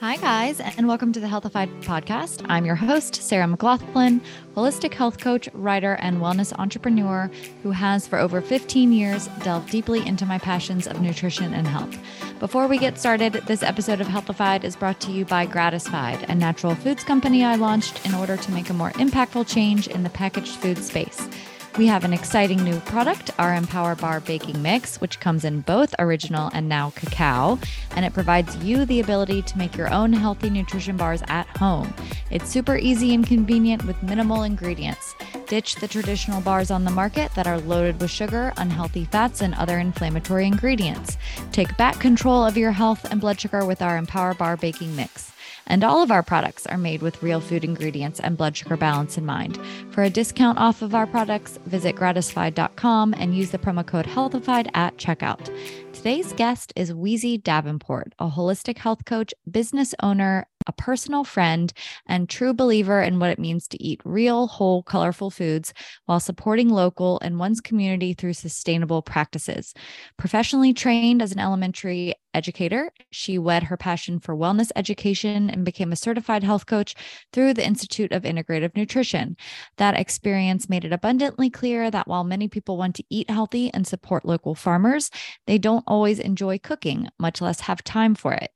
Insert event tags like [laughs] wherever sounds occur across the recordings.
Hi, guys, and welcome to the Healthified podcast. I'm your host, Sarah McLaughlin, holistic health coach, writer, and wellness entrepreneur who has, for over 15 years, delved deeply into my passions of nutrition and health. Before we get started, this episode of Healthified is brought to you by Gratisfied, a natural foods company I launched in order to make a more impactful change in the packaged food space. We have an exciting new product, our Empower Bar Baking Mix, which comes in both original and now cacao, and it provides you the ability to make your own healthy nutrition bars at home. It's super easy and convenient with minimal ingredients. Ditch the traditional bars on the market that are loaded with sugar, unhealthy fats, and other inflammatory ingredients. Take back control of your health and blood sugar with our Empower Bar Baking Mix. And all of our products are made with real food ingredients and blood sugar balance in mind. For a discount off of our products, visit gratisfied.com and use the promo code HEALTHIFIED at checkout. Today's guest is Weezie Davenport, a holistic health coach, business owner, a personal friend, and true believer in what it means to eat real, whole, colorful foods while supporting local and one's community through sustainable practices. Professionally trained as an elementary educator, she wed her passion for wellness education and became a certified health coach through the Institute of Integrative Nutrition. That experience made it abundantly clear that while many people want to eat healthy and support local farmers, they don't always enjoy cooking, much less have time for it.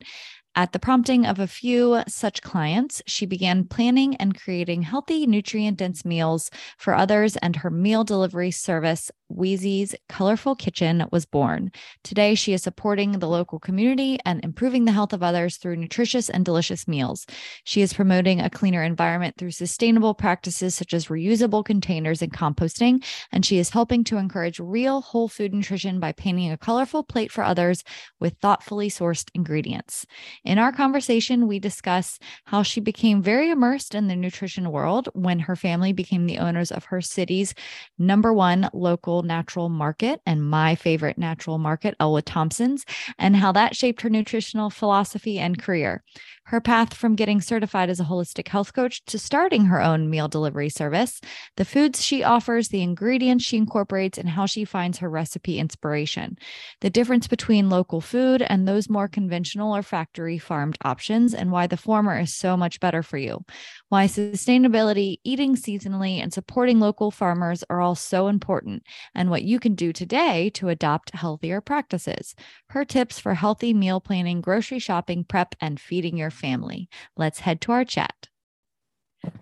At the prompting of a few such clients, she began planning and creating healthy, nutrient dense meals for others, and her meal delivery service, Weezie's Colorful Kitchen, was born. Today, she is supporting the local community and improving the health of others through nutritious and delicious meals. She is promoting a cleaner environment through sustainable practices such as reusable containers and composting, and she is helping to encourage real whole food nutrition by painting a colorful plate for others with thoughtfully sourced ingredients. In our conversation, we discuss how she became very immersed in the nutrition world when her family became the owners of her city's number one local natural market and my favorite natural market, Ellwood Thompson's, and how that shaped her nutritional philosophy and career. Her path from getting certified as a holistic health coach to starting her own meal delivery service, the foods she offers, the ingredients she incorporates, and how she finds her recipe inspiration. The difference between local food and those more conventional or factory farmed options, and why the former is so much better for you. Why sustainability, eating seasonally, and supporting local farmers are all so important, and what you can do today to adopt healthier practices. Her tips for healthy meal planning, grocery shopping, prep, and feeding your family. Let's head to our chat.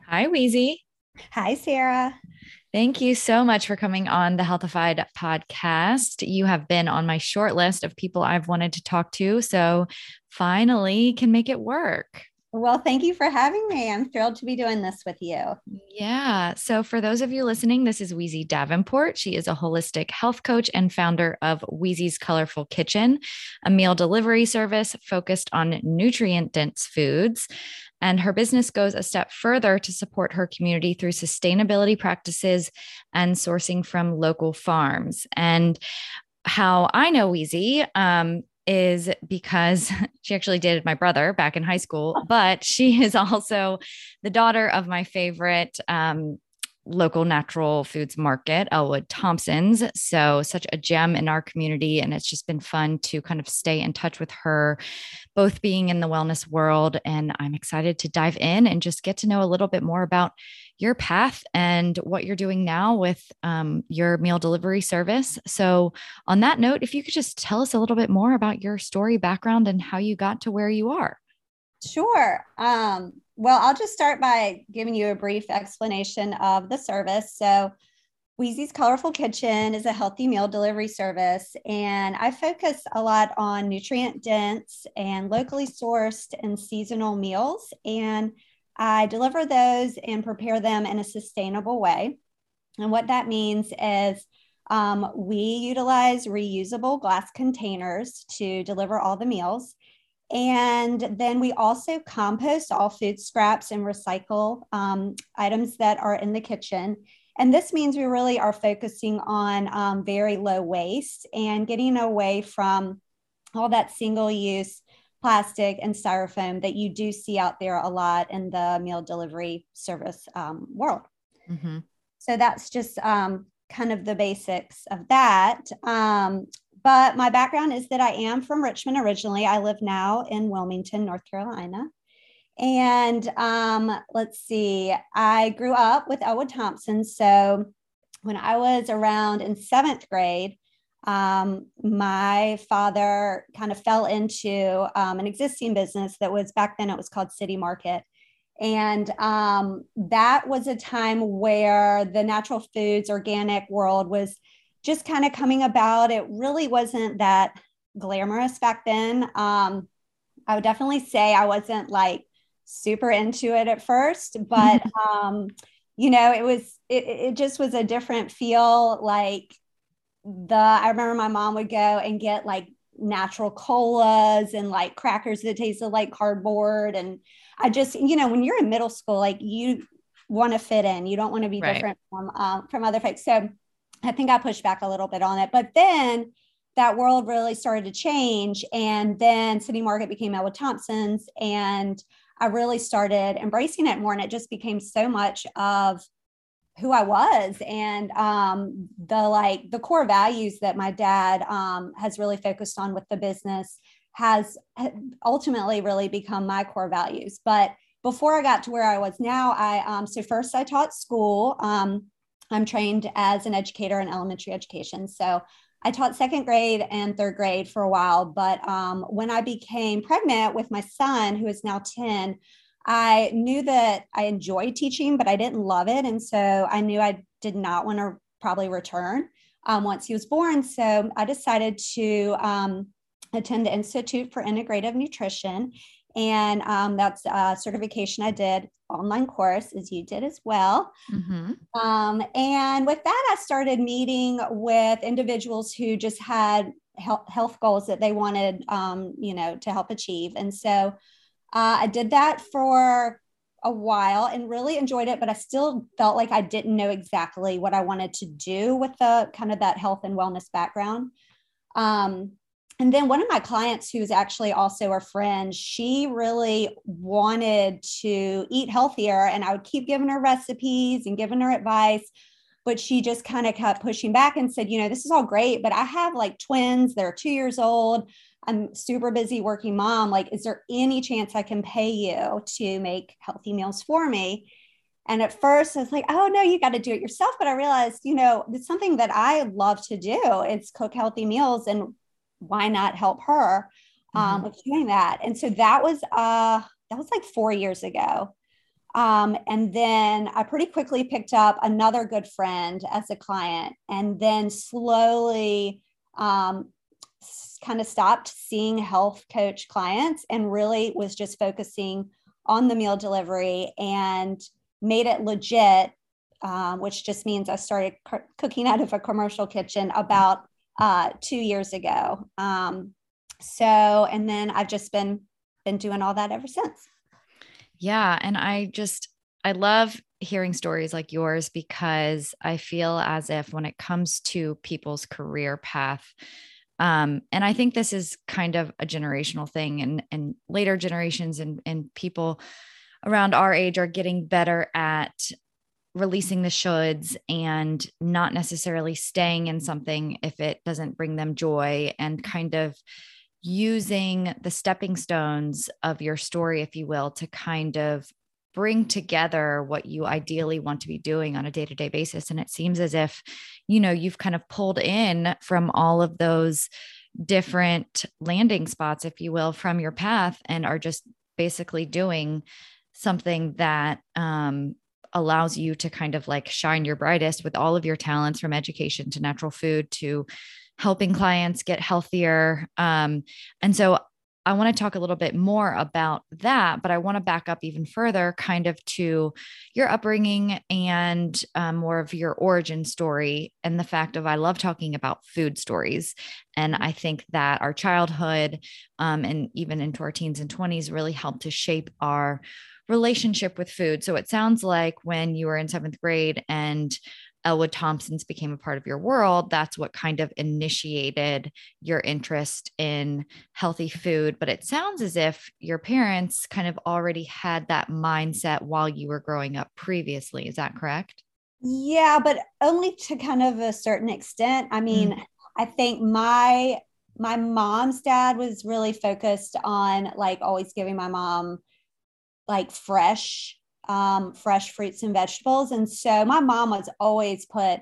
Hi, Weezie. Hi, Sarah. Thank you so much for coming on the Healthified podcast. You have been on my short list of people I've wanted to talk to. So finally can make it work. Well, thank you for having me. I'm thrilled to be doing this with you. Yeah. So, for those of you listening, this is Weezie Davenport. She is a holistic health coach and founder of Weezie's Colorful Kitchen, a meal delivery service focused on nutrient dense foods. And her business goes a step further to support her community through sustainability practices and sourcing from local farms. And how I know Weezie um, is because [laughs] she actually dated my brother back in high school, but she is also the daughter of my favorite um, local natural foods market, Ellwood Thompson's. So, such a gem in our community. And it's just been fun to kind of stay in touch with her, both being in the wellness world. And I'm excited to dive in and just get to know a little bit more about your path and what you're doing now with um, your meal delivery service. So, on that note, if you could just tell us a little bit more about your story, background, and how you got to where you are. Sure. Um, well, I'll just start by giving you a brief explanation of the service. So, Weezie's Colorful Kitchen is a healthy meal delivery service, and I focus a lot on nutrient dense and locally sourced and seasonal meals. And I deliver those and prepare them in a sustainable way. And what that means is um, we utilize reusable glass containers to deliver all the meals. And then we also compost all food scraps and recycle um, items that are in the kitchen. And this means we really are focusing on um, very low waste and getting away from all that single use plastic and styrofoam that you do see out there a lot in the meal delivery service um, world. Mm-hmm. So that's just um, kind of the basics of that. Um, but my background is that I am from Richmond originally. I live now in Wilmington, North Carolina. And um, let's see, I grew up with Ellwood Thompson. So when I was around in seventh grade, um, my father kind of fell into um, an existing business that was back then it was called City Market. And um, that was a time where the natural foods, organic world was just kind of coming about. It really wasn't that glamorous back then. Um, I would definitely say I wasn't like super into it at first, [laughs] but um, you know, it was it, it just was a different feel. Like the I remember my mom would go and get like natural colas and like crackers that tasted like cardboard. And I just, you know, when you're in middle school, like you want to fit in, you don't want to be right. different from um, from other folks. So I think I pushed back a little bit on it, but then that world really started to change. And then City Market became Ellwood Thompson's. And I really started embracing it more. And it just became so much of who I was and um, the like the core values that my dad um, has really focused on with the business has ultimately really become my core values. But before I got to where I was now, I um, so first I taught school. I'm trained as an educator in elementary education, so I taught second grade and third grade for a while. But um, when I became pregnant with my son, who is now 10, I knew that I enjoyed teaching, but I didn't love it. And so I knew I did not want to probably return um, once he was born. So I decided to um, attend the Institute for Integrative Nutrition. And um, that's a certification I did online course as you did as well. Mm-hmm. Um, and with that, I started meeting with individuals who just had health, health goals that they wanted, um, you know, to help achieve. And so uh, I did that for a while and really enjoyed it, but I still felt like I didn't know exactly what I wanted to do with the kind of that health and wellness background. Um, and then one of my clients, who's actually also a friend, she really wanted to eat healthier, and I would keep giving her recipes and giving her advice. But she just kind of kept pushing back and said, You know, this is all great, but I have like twins, they're two years old. I'm super busy working mom. Like, is there any chance I can pay you to make healthy meals for me? And at first, I was like, oh, no, you got to do it yourself. But I realized, you know, it's something that I love to do. It's cook healthy meals. And why not help her um, mm-hmm. with doing that? And so that was, uh, that was like four years ago. Um, and then I pretty quickly picked up another good friend as a client. And then slowly um, kind of stopped seeing health coach clients and really was just focusing on the meal delivery and made it legit, um, which just means I started c- cooking out of a commercial kitchen about uh, two years ago. Um, so, and then I've just been been doing all that ever since. Yeah, and I just I love hearing stories like yours because I feel as if when it comes to people's career path, um, and I think this is kind of a generational thing, and and later generations and and people around our age are getting better at releasing the shoulds and not necessarily staying in something if it doesn't bring them joy and kind of using the stepping stones of your story, if you will, to kind of bring together what you ideally want to be doing on a day to day basis. And it seems as if, you know, you've kind of pulled in from all of those different landing spots, if you will, from your path and are just basically doing something that um, allows you to kind of like shine your brightest with all of your talents from education to natural food to helping clients get healthier. Um, and so I want to talk a little bit more about that, but I want to back up even further, kind of to your upbringing and um, more of your origin story and the fact of I love talking about food stories. And I think that our childhood um, and even into our teens and 20s really help to shape our relationship with food. So it sounds like when you were in seventh grade and Ellwood Thompson's became a part of your world, that's what kind of initiated your interest in healthy food. But it sounds as if your parents kind of already had that mindset while you were growing up previously. Is that correct? Yeah, but only to kind of a certain extent. I mean, mm. I think my my mom's dad was really focused on like always giving my mom like fresh um, fresh fruits and vegetables and so my mom was always put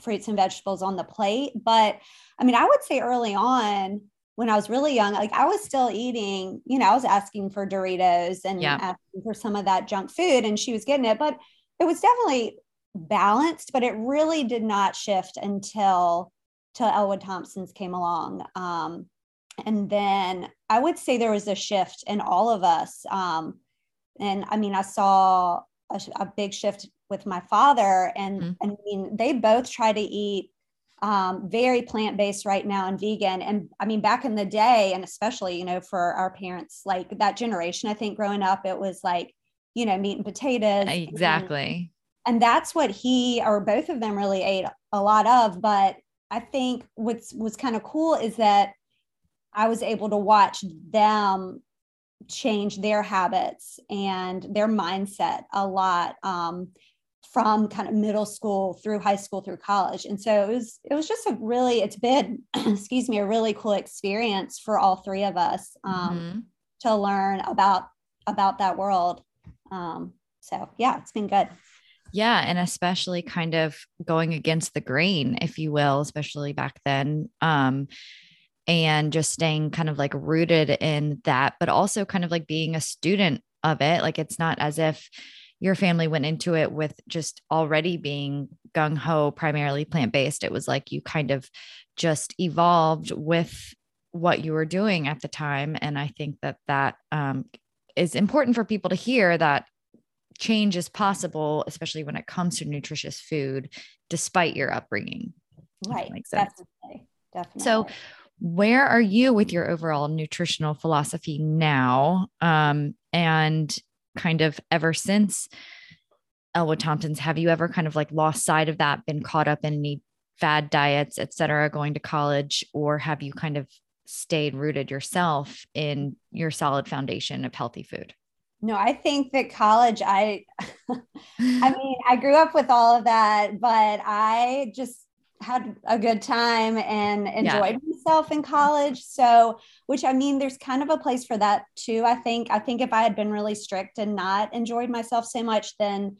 fruits and vegetables on the plate but i mean i would say early on when i was really young like i was still eating you know i was asking for doritos and yeah. asking for some of that junk food and she was getting it but it was definitely balanced but it really did not shift until till Ellwood Thompson's came along. Um, and then I would say there was a shift in all of us. Um, and I mean, I saw a, a big shift with my father, and, mm-hmm. I mean, they both try to eat um, very plant based right now and vegan. And I mean, back in the day, and especially, you know, for our parents, like that generation, I think growing up, it was like, you know, meat and potatoes. Exactly. And, and that's what he or both of them really ate a lot of. But I think what's was kind of cool is that I was able to watch them change their habits and their mindset a lot um, from kind of middle school through high school through college and so it was it was just a really it's been [clears throat] excuse me a really cool experience for all three of us um, mm-hmm. to learn about about that world um, so yeah it's been good yeah. And especially kind of going against the grain, if you will, especially back then. Um, and just staying kind of like rooted in that, but also kind of like being a student of it. Like it's not as if your family went into it with just already being gung ho, primarily plant based. It was like you kind of just evolved with what you were doing at the time. And I think that that um, is important for people to hear that change is possible, especially when it comes to nutritious food, despite your upbringing. Right. Definitely. Definitely. So, where are you with your overall nutritional philosophy now? Um, and kind of ever since Ellwood Thompson's, have you ever kind of like lost sight of that, been caught up in any fad diets, et cetera, going to college, or have you kind of stayed rooted yourself in your solid foundation of healthy food? no i think that college i [laughs] i mean i grew up with all of that but i just had a good time and enjoyed yeah. myself in college. So which i mean there's kind of a place for that too i think. I think if i had been really strict and not enjoyed myself so much then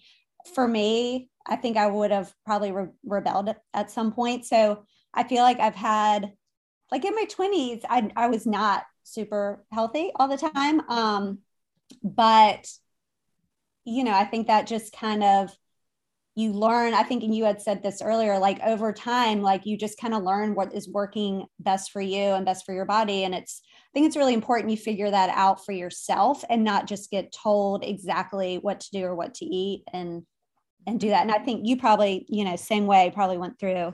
for me i think i would have probably re- rebelled at some point. So i feel like i've had like in my 20s i, I was not super healthy all the time. Um but you know i think that just kind of you learn i think and you had said this earlier like over time like you just kind of learn what is working best for you and best for your body and it's i think it's really important you figure that out for yourself and not just get told exactly what to do or what to eat and and do that and i think you probably you know same way probably went through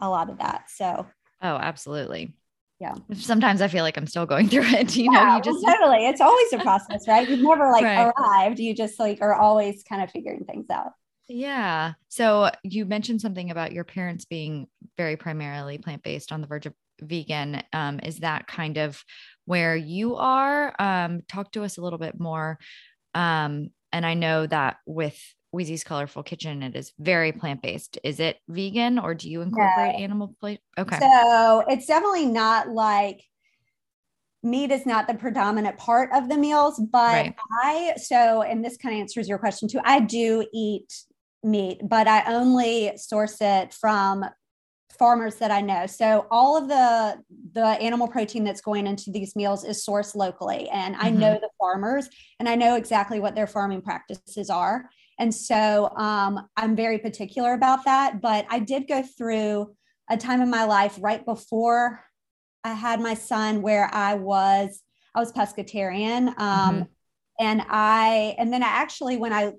a lot of that so. Oh absolutely. Yeah. Sometimes i feel like i'm still going [laughs] through it you yeah, know you just well, totally it's always a process right? You've never like [laughs] right. arrived you just like are always kind of figuring things out yeah so you mentioned something about your parents being very primarily plant-based on the verge of vegan um, is that kind of where you are um, talk to us a little bit more um, and i know that with Weezie's Colorful Kitchen, it is very plant based. Is it vegan or do you incorporate no. animal plate? Okay. So it's definitely not like meat is not the predominant part of the meals, but right. I, so, and this kind of answers your question too. I do eat meat, but I only source it from farmers that I know. So all of the the animal protein that's going into these meals is sourced locally and mm-hmm. I know the farmers and I know exactly what their farming practices are. And so um, I'm very particular about that. But I did go through a time in my life right before I had my son where I was I was pescatarian. Um, mm-hmm. And I and then I actually when I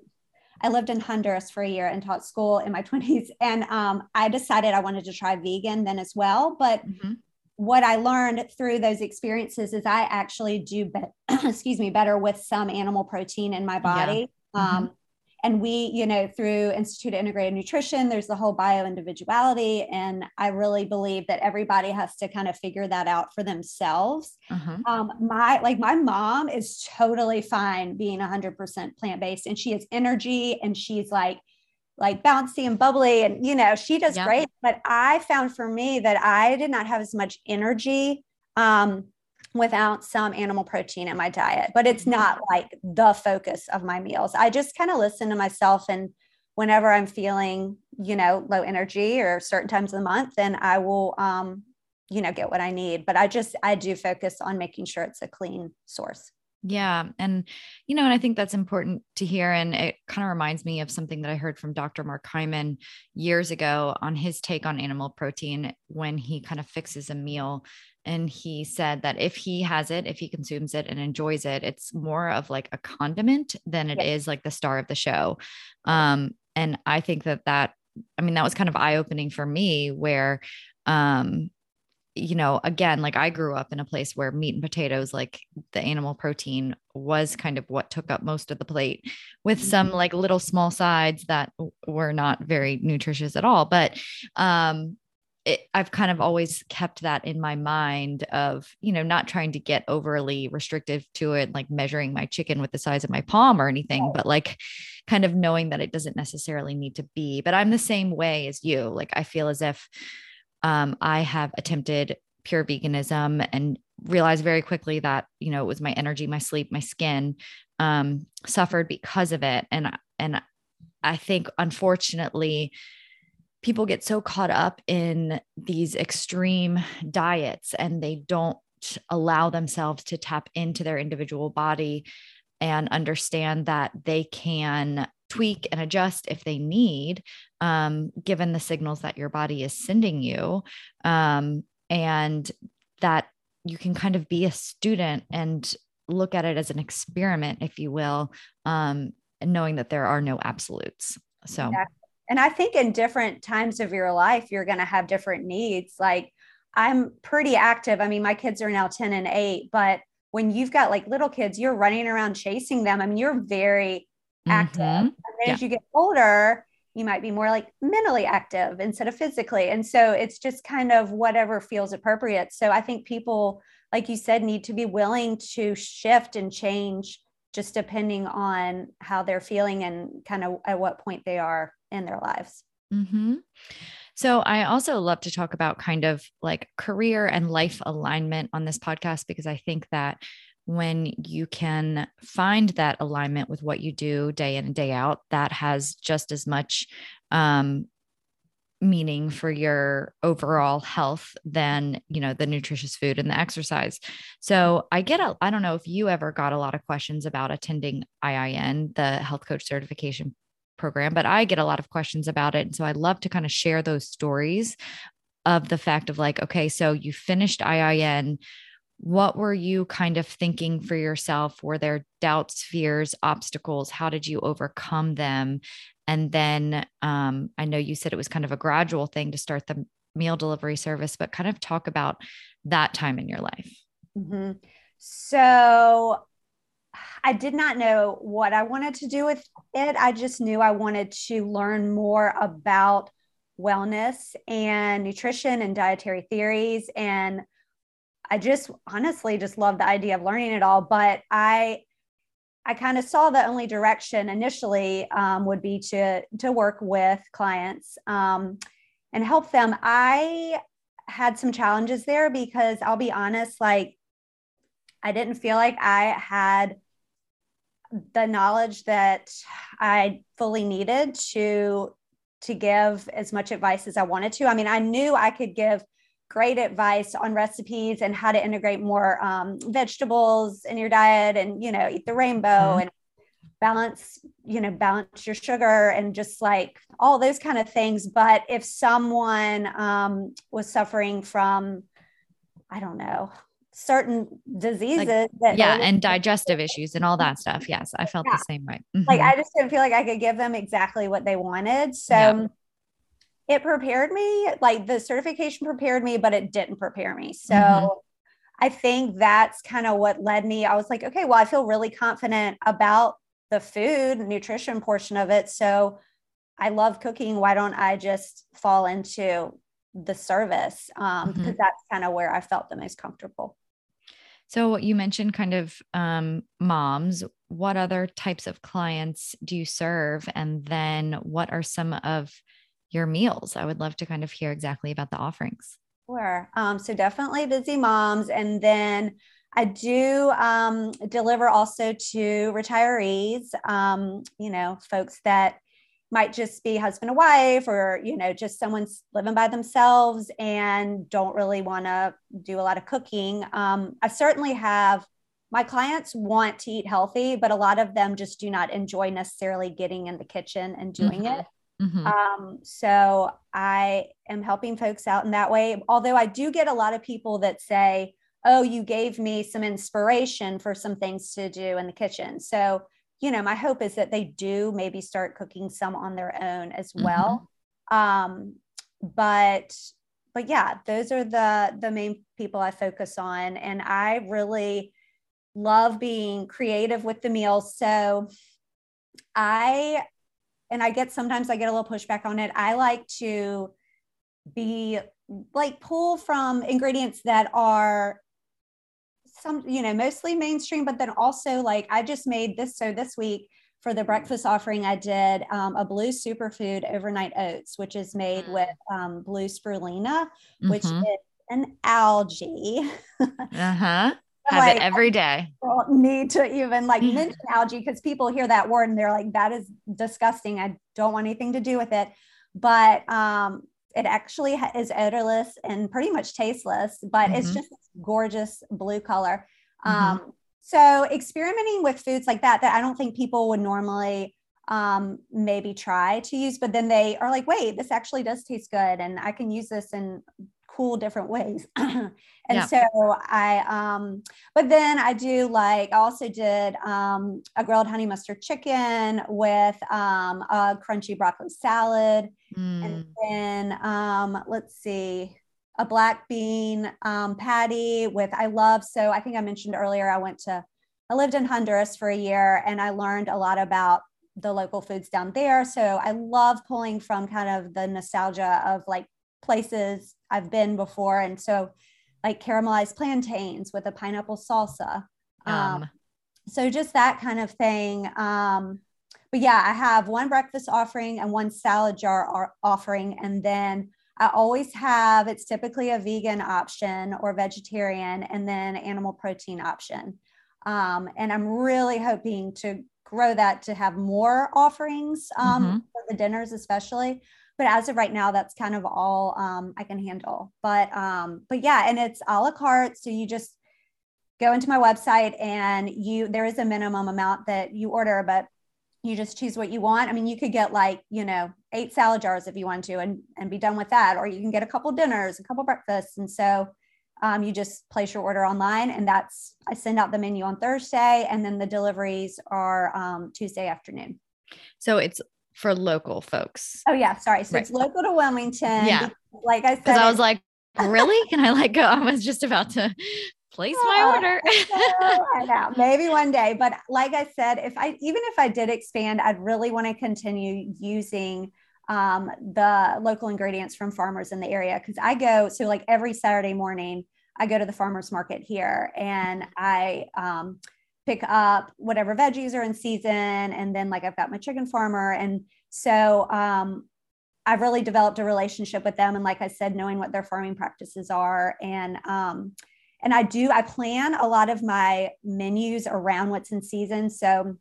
I lived in Honduras for a year and taught school in my [laughs] 20s. And um, I decided I wanted to try vegan then as well. But mm-hmm. what I learned through those experiences is I actually do, be- [clears throat] excuse me, better with some animal protein in my body. Yeah. Mm-hmm. And we you know through institute of integrated nutrition there's the whole bio individuality and i really believe that everybody has to kind of figure that out for themselves. Uh-huh. um, my like my mom is totally fine being 100% plant-based. And she has energy and she's like like bouncy and bubbly and you know she does great. But i found for me that i did not have as much energy um, without some animal protein in my diet but it's not mm-hmm. like the focus of my meals. I just kind of listen to myself and whenever i'm feeling you know low energy or certain times of the month then i will um, you know get what i need. But i just i do focus on making sure it's a clean source yeah. And, you know, and I think that's important to hear. And it kind of reminds me of something that I heard from Dr. Mark Hyman years ago on his take on animal protein when he kind of fixes a meal. And he said that if he has it, if he consumes it and enjoys it, it's more of like a condiment than it is like the star of the show. Um, and I think that that, I mean, that was kind of eye opening for me where, um, you know, again, like I grew up in a place where meat and potatoes, like the animal protein was kind of what took up most of the plate with some mm-hmm. like little small sides that were not very nutritious at all. But, um, it, I've kind of always kept that in my mind of, you know, not trying to get overly restrictive to it, like measuring my chicken with the size of my palm or anything, but like kind of knowing that it doesn't necessarily need to be. But I'm the same way as you. Like, I feel as if, um, I have attempted pure veganism and realized very quickly that you know it was my energy, my sleep, my skin um, suffered because of it, and and I think unfortunately people get so caught up in these extreme diets and they don't allow themselves to tap into their individual body and understand that they can tweak and adjust if they need, um, given the signals that your body is sending you. Um, and that you can kind of be a student and look at it as an experiment, if you will, um, knowing that there are no absolutes. So, and I think in different times of your life, you're going to have different needs. Like, I'm pretty active. I mean, my kids are now 10 and 8, but when you've got like little kids, you're running around chasing them. I mean, you're very active. Mm-hmm. And yeah. as you get older, you might be more like mentally active instead of physically. And so it's just kind of whatever feels appropriate. So I think people, like you said, need to be willing to shift and change just depending on how they're feeling and kind of at what point they are in their lives. Mm-hmm. So, I also love to talk about kind of like career and life alignment on this podcast because I think that when you can find that alignment with what you do day in and day out, that has just as much um, meaning for your overall health than you know the nutritious food and the exercise. So i get a i don't know if you ever got a lot of questions about attending iin the health coach certification program but i get a lot of questions about it. And so i love to kind of share those stories of the fact of like okay so you finished iin what were you kind of thinking for yourself? Were there doubts, fears, obstacles? How did you overcome them? And then um, I know you said it was kind of a gradual thing to start the meal delivery service, but kind of talk about that time in your life. Mm-hmm. So I did not know what I wanted to do with it. I just knew I wanted to learn more about wellness and nutrition and dietary theories and I just honestly just love the idea of learning it all. But I I kind of saw the only direction initially um, would be to to work with clients um, and help them. I had some challenges there because I'll be honest, like I didn't feel like I had the knowledge that I fully needed to to give as much advice as I wanted to. I mean, I knew I could give great advice on recipes and how to integrate more um, vegetables in your diet and you know eat the rainbow mm-hmm. and balance you know balance your sugar and just like all those kind of things but if someone um, was suffering from i don't know certain diseases like, that yeah and digestive issues and all that stuff yes i felt yeah. the same way mm-hmm. like i just didn't feel like i could give them exactly what they wanted so yeah it prepared me like the certification prepared me but it didn't prepare me so mm-hmm. i think that's kind of what led me i was like okay well i feel really confident about the food nutrition portion of it so i love cooking why don't i just fall into the service um, because mm-hmm. that's kind of where i felt the most comfortable So you mentioned kind of um, moms. What other types of clients do you serve? And then what are some of your meals? I would love to kind of hear exactly about the offerings. Sure. Um, so definitely busy moms. And then I do um, deliver also to retirees, um, you know, folks that might just be husband and wife or you know just someone's living by themselves and don't really want to do a lot of cooking um, i certainly have my clients want to eat healthy but a lot of them just do not enjoy necessarily getting in the kitchen and doing mm-hmm. it mm-hmm. Um, so i am helping folks out in that way although i do get a lot of people that say oh you gave me some inspiration for some things to do in the kitchen so you know, my hope is that they do maybe start cooking some on their own as mm-hmm. well. Mm-hmm. Um, but but yeah, those are the the main people I focus on, and I really love being creative with the meals. So I and I get sometimes I get a little pushback on it. I like to be like pull from ingredients that are some, you know, mostly mainstream, but then also like I just made this. So this week for the breakfast offering, I did um, a blue superfood overnight oats, which is made mm. with um, blue spirulina, mm-hmm. which is an algae. [laughs] uh huh. Have like, it every day. don't need to even like mention algae because people hear that word and they're like, that is disgusting. I don't want anything to do with it. But um, it actually is odorless and pretty much tasteless, but mm-hmm. it's just gorgeous blue color. Mm-hmm. Um, so experimenting with foods like that, that I don't think people would normally um, maybe try to use, but then they are like, wait, this actually does taste good. And I can use this in cool different ways. [clears throat] and yeah. so I, um, but then I do like, I also did um, a grilled honey mustard chicken with um, a crunchy broccoli salad. Mm. And then um, let's see, a black bean um, patty with, I love, so I think I mentioned earlier, I went to, I lived in Honduras for a year and I learned a lot about the local foods down there. So I love pulling from kind of the nostalgia of like places I've been before. And so, like caramelized plantains with a pineapple salsa. Um, so, just that kind of thing. Um, but yeah, I have one breakfast offering and one salad jar offering. And then I always have, it's typically a vegan option or vegetarian, and then animal protein option. Um, and I'm really hoping to grow that to have more offerings um, mm-hmm. for the dinners, especially but as of right now that's kind of all um, i can handle. But um, but yeah and it's a la carte so you just go into my website and you there is a minimum amount that you order but you just choose what you want. I mean you could get like you know eight salad jars if you want to and and be done with that or you can get a couple dinners a couple breakfasts. And so um, you just place your order online and that's i send out the menu on thursday and then the deliveries are um, tuesday afternoon. So it's for local folks. Oh yeah, sorry. So right. it's local to Wilmington. Yeah. Like I said, because I was like, really? Can I like go? I was just about to [laughs] place my order. I know, [laughs] maybe one day. But like I said, if I even if I did expand, I'd really want to continue using um, the local ingredients from farmers in the area because I go so like every Saturday morning. I go to the farmers market here and I um, pick up whatever veggies are in season. And then like I've got my chicken farmer. And so um, I've really developed a relationship with them. And like I said, knowing what their farming practices are. And um, and I do, I plan a lot of my menus around what's in season. So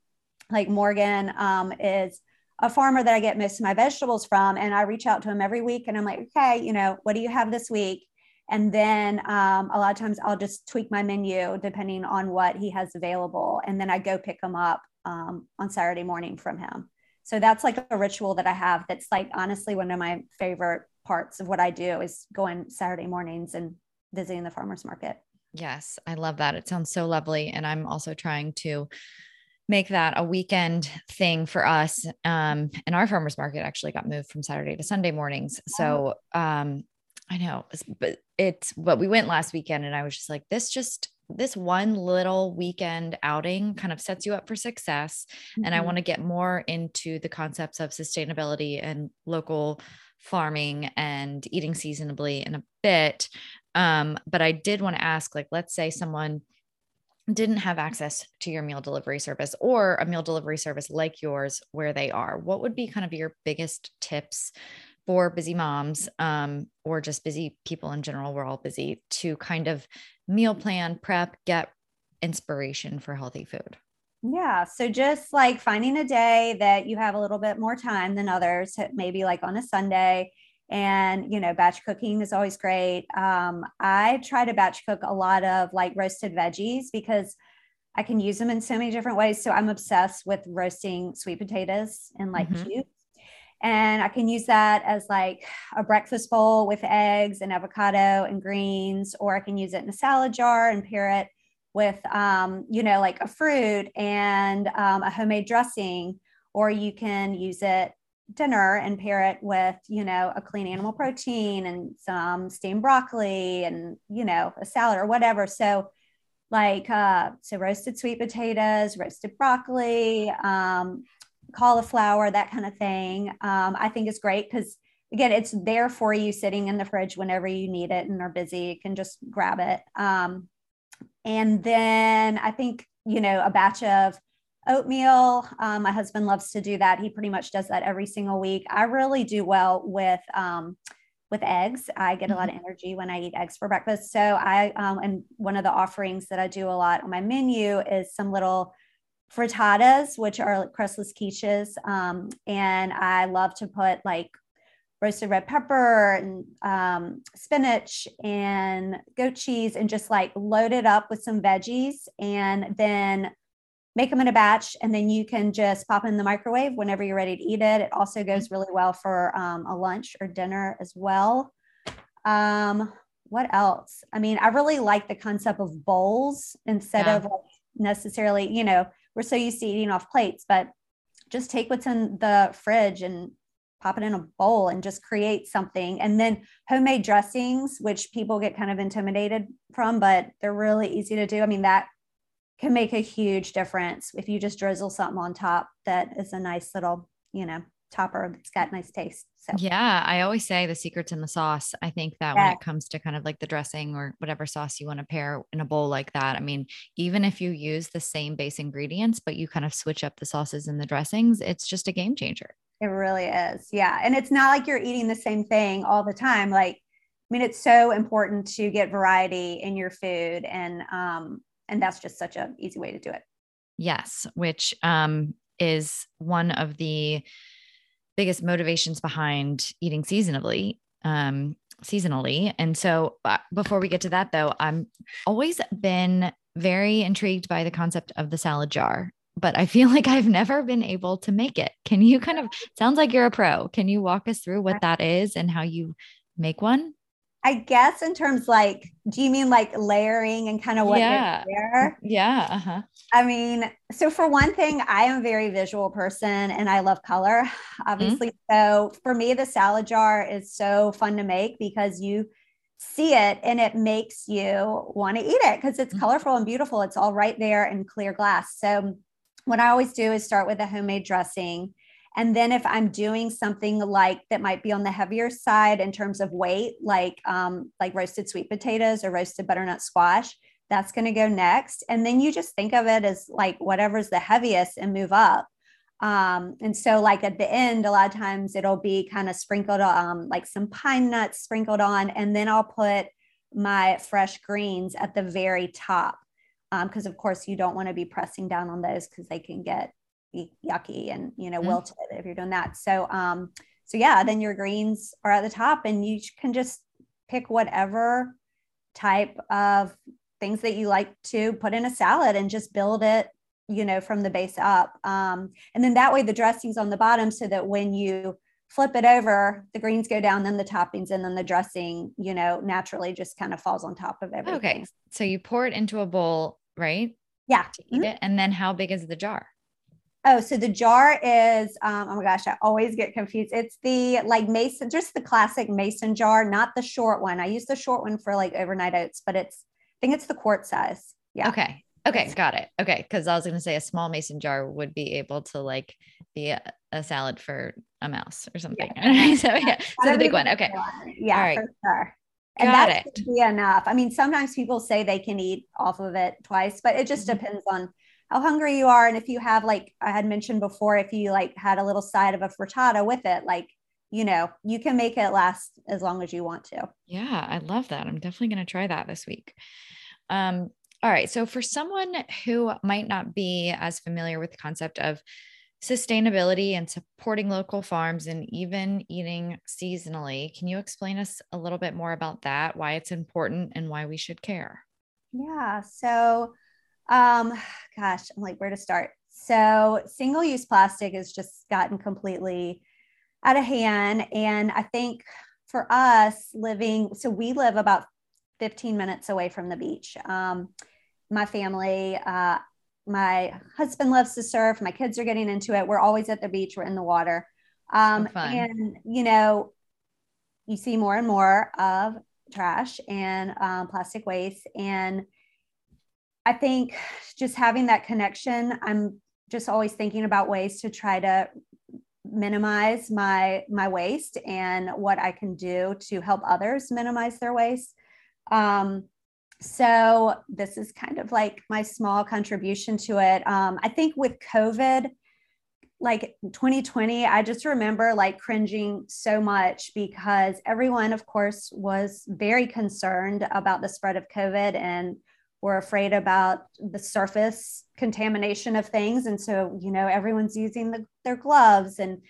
like Morgan um, is a farmer that I get most of my vegetables from. And I reach out to him every week and I'm like, okay, you know, what do you have this week? And then um, a lot of times I'll just tweak my menu depending on what he has available. And then I go pick them up um, on Saturday morning from him. So that's like a ritual that I have. That's like honestly one of my favorite parts of what I do is going Saturday mornings and visiting the farmer's market. Yes, I love that. It sounds so lovely. And I'm also trying to make that a weekend thing for us. Um, and our farmers market actually got moved from Saturday to Sunday mornings. So um, I know, but it's but we went last weekend and I was just like, this just this one little weekend outing kind of sets you up for success. Mm-hmm. And I mm-hmm. want to get more into the concepts of sustainability and local farming and eating seasonably in a bit. Um, but I did want to ask, like, let's say someone didn't have access to your meal delivery service or a meal delivery service like yours where they are, what would be kind of your biggest tips for busy moms um, or just busy people in general? We're all busy to kind of meal plan, prep, get inspiration for healthy food. Yeah. So just like finding a day that you have a little bit more time than others, maybe like on a Sunday. And, you know, batch cooking is always great. Um, I try to batch cook a lot of like roasted veggies because I can use them in so many different ways. So I'm obsessed with roasting sweet potatoes and like mm-hmm. cubes. And I can use that as like a breakfast bowl with eggs and avocado and greens, or I can use it in a salad jar and pair it with, um, you know, like a fruit and um, a homemade dressing, or you can use it dinner and pair it with, you know, a clean animal protein and some steamed broccoli and, you know, a salad or whatever. So, like, uh, so roasted sweet potatoes, roasted broccoli, um, cauliflower, that kind of thing. Um, I think is great because again, it's there for you sitting in the fridge whenever you need it and are busy. You can just grab it. Um, and then I think, you know, a batch of oatmeal. Um, my husband loves to do that. He pretty much does that every single week. I really do well with um, with eggs. I get a lot of mm-hmm. energy when I eat eggs for breakfast. So I um, and one of the offerings that I do a lot on my menu is some little frittatas, which are crustless quiches. Um, and I love to put like roasted red pepper and um, spinach and goat cheese and just like load it up with some veggies and then make them in a batch and then you can just pop in the microwave whenever you're ready to eat it it also goes mm-hmm. really well for um, a lunch or dinner as well um, what else i mean i really like the concept of bowls instead yeah. of like necessarily you know we're so used to eating off plates but just take what's in the fridge and pop it in a bowl and just create something. And then homemade dressings, which people get kind of intimidated from, but they're really easy to do. I mean, that can make a huge difference if you just drizzle something on top that is a nice little, you know, topper that's got nice taste. So yeah, I always say the secret's in the sauce. I think that yeah. when it comes to kind of like the dressing or whatever sauce you want to pair in a bowl like that, I mean, even if you use the same base ingredients, but you kind of switch up the sauces and the dressings, it's just a game changer. It really is. Yeah. And it's not like you're eating the same thing all the time. Like, I mean, it's so important to get variety in your food. And um, and that's just such an easy way to do it. Yes, which um is one of the biggest motivations behind eating seasonally. Um, seasonally. And so uh, before we get to that though, I'm always been very intrigued by the concept of the salad jar but I feel [laughs] like I've never been able to make it. Can you kind of sounds like you're a pro. Can you walk us through what that is and how you make one? I guess in terms like, do you mean like layering and kind of what yeah. there? Yeah. Uh-huh. I mean, so for one thing, I am a very visual person and I love color, [sighs] obviously. Mm-hmm. So for me, the salad jar is so fun to make because you see it and it makes you want to eat it because it's mm-hmm. colorful and beautiful. It's all right there in clear glass. So what I always do is start with a homemade dressing. And then if I'm doing something like that might be on the heavier side in terms of weight, like um, like roasted sweet potatoes or roasted butternut squash, that's going to go next. And then you just think of it as like whatever's the heaviest and move up. Um, and so like at the end, a lot of times it'll be kind of sprinkled um, like some pine nuts sprinkled on, and then I'll put my fresh greens at the very top because um, of course you don't want to be pressing down on those because they can get yucky and you know mm-hmm. wilted if you're doing that. So um so yeah then your greens are at the top and you can just pick whatever type of things that you like to put in a salad and just build it you know from the base up. Um, and then that way the dressing's on the bottom so that when you flip it over the greens go down then the toppings and then the dressing you know naturally just kind of falls on top of everything. okay so you pour it into a bowl right? Yeah. To eat mm-hmm. it and then how big is the jar oh so the jar is um, oh my gosh i always get confused it's the like mason just the classic mason jar not the short one i use the short one for like overnight oats but it's i think it's the quart size yeah okay okay got it okay because i was going to say a small mason jar would be able to like be a, a salad for a mouse or something. Yeah. [laughs] so yeah, [laughs] so the big one. Okay. Yeah, All right. Sure. and Got that it. should be enough. I mean, sometimes people say they can eat off of it twice, but it just Mhm. depends on how hungry you are. And if you have, like I had mentioned before, if you like had a little side of a frittata with it, like, you know, you can make it last as long as you want to. Yeah, I love that. I'm definitely going to try that this week. Um, all right. So, for someone who might not be as familiar with the concept of sustainability and supporting local farms and even eating seasonally, can you explain us a little bit more about that, why it's important and why we should care? Yeah. So, um, gosh, I'm like, where to start? So, single use plastic has just gotten completely out of hand. And I think for us living, so we live about 15 minutes away from the beach. Um, my family, uh, my husband loves to surf. My kids are getting into it. We're always at the beach. We're in the water. Um, and, you know, you see more and more of trash and um, plastic waste. And I think just having that connection, I'm just always thinking about ways to try to minimize my my waste and what I can do to help others minimize their waste. Um, so this is kind of like my small contribution to it. Um, I think with COVID, like 2020, I just remember like cringing so much because everyone, of course, was very concerned about the spread of COVID and were afraid about the surface contamination of things. And so, you know, everyone's using the, their gloves and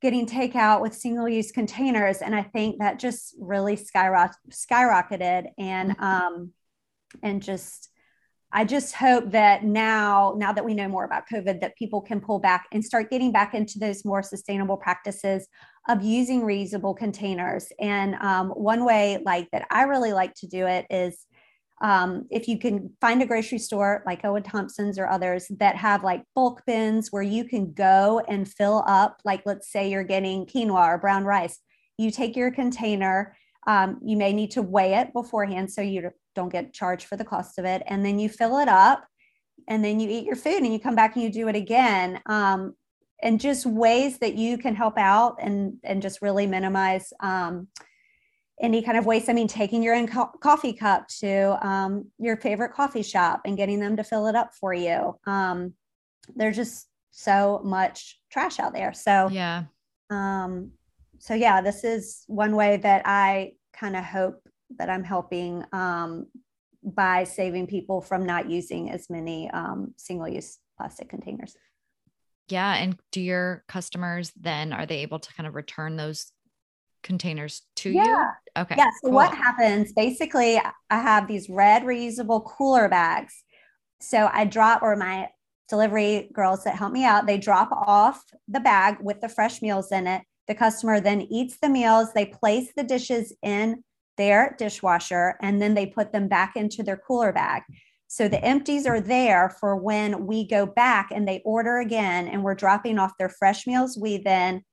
getting takeout with single use containers. And I think that just really skyrock- skyrocketed. And, um, and just, I just hope that now, now that we know more about COVID, that people can pull back and start getting back into those more sustainable practices of using reusable containers. And um, one way, like that, I really like to do it is um, if you can find a grocery store like Ellwood Thompson's or others that have like bulk bins where you can go and fill up, like let's say you're getting quinoa or brown rice, you take your container. Um, you may need to weigh it beforehand so you don't get charged for the cost of it, and then you fill it up, and then you eat your food, and you come back and you do it again. Um, and just ways that you can help out and and just really minimize um, any kind of waste. I mean, taking your own co- coffee cup to um, your favorite coffee shop and getting them to fill it up for you. Um, there's just so much trash out there. So Yeah. um, so yeah, this is one way that I kind of hope that I'm helping um, by saving people from not using as many um, single-use plastic containers. Yeah. And do your customers then, are they able to kind of return those containers to you? Yeah. Okay. Yeah. So what happens? Basically, I have these red reusable cooler bags. So I drop, or my delivery girls that help me out, they drop off the bag with the fresh meals in it. The customer then eats the meals. They place the dishes in their dishwasher and then they put them back into their cooler bag. So the empties are there for when we go back and they order again and we're dropping off their fresh meals. We then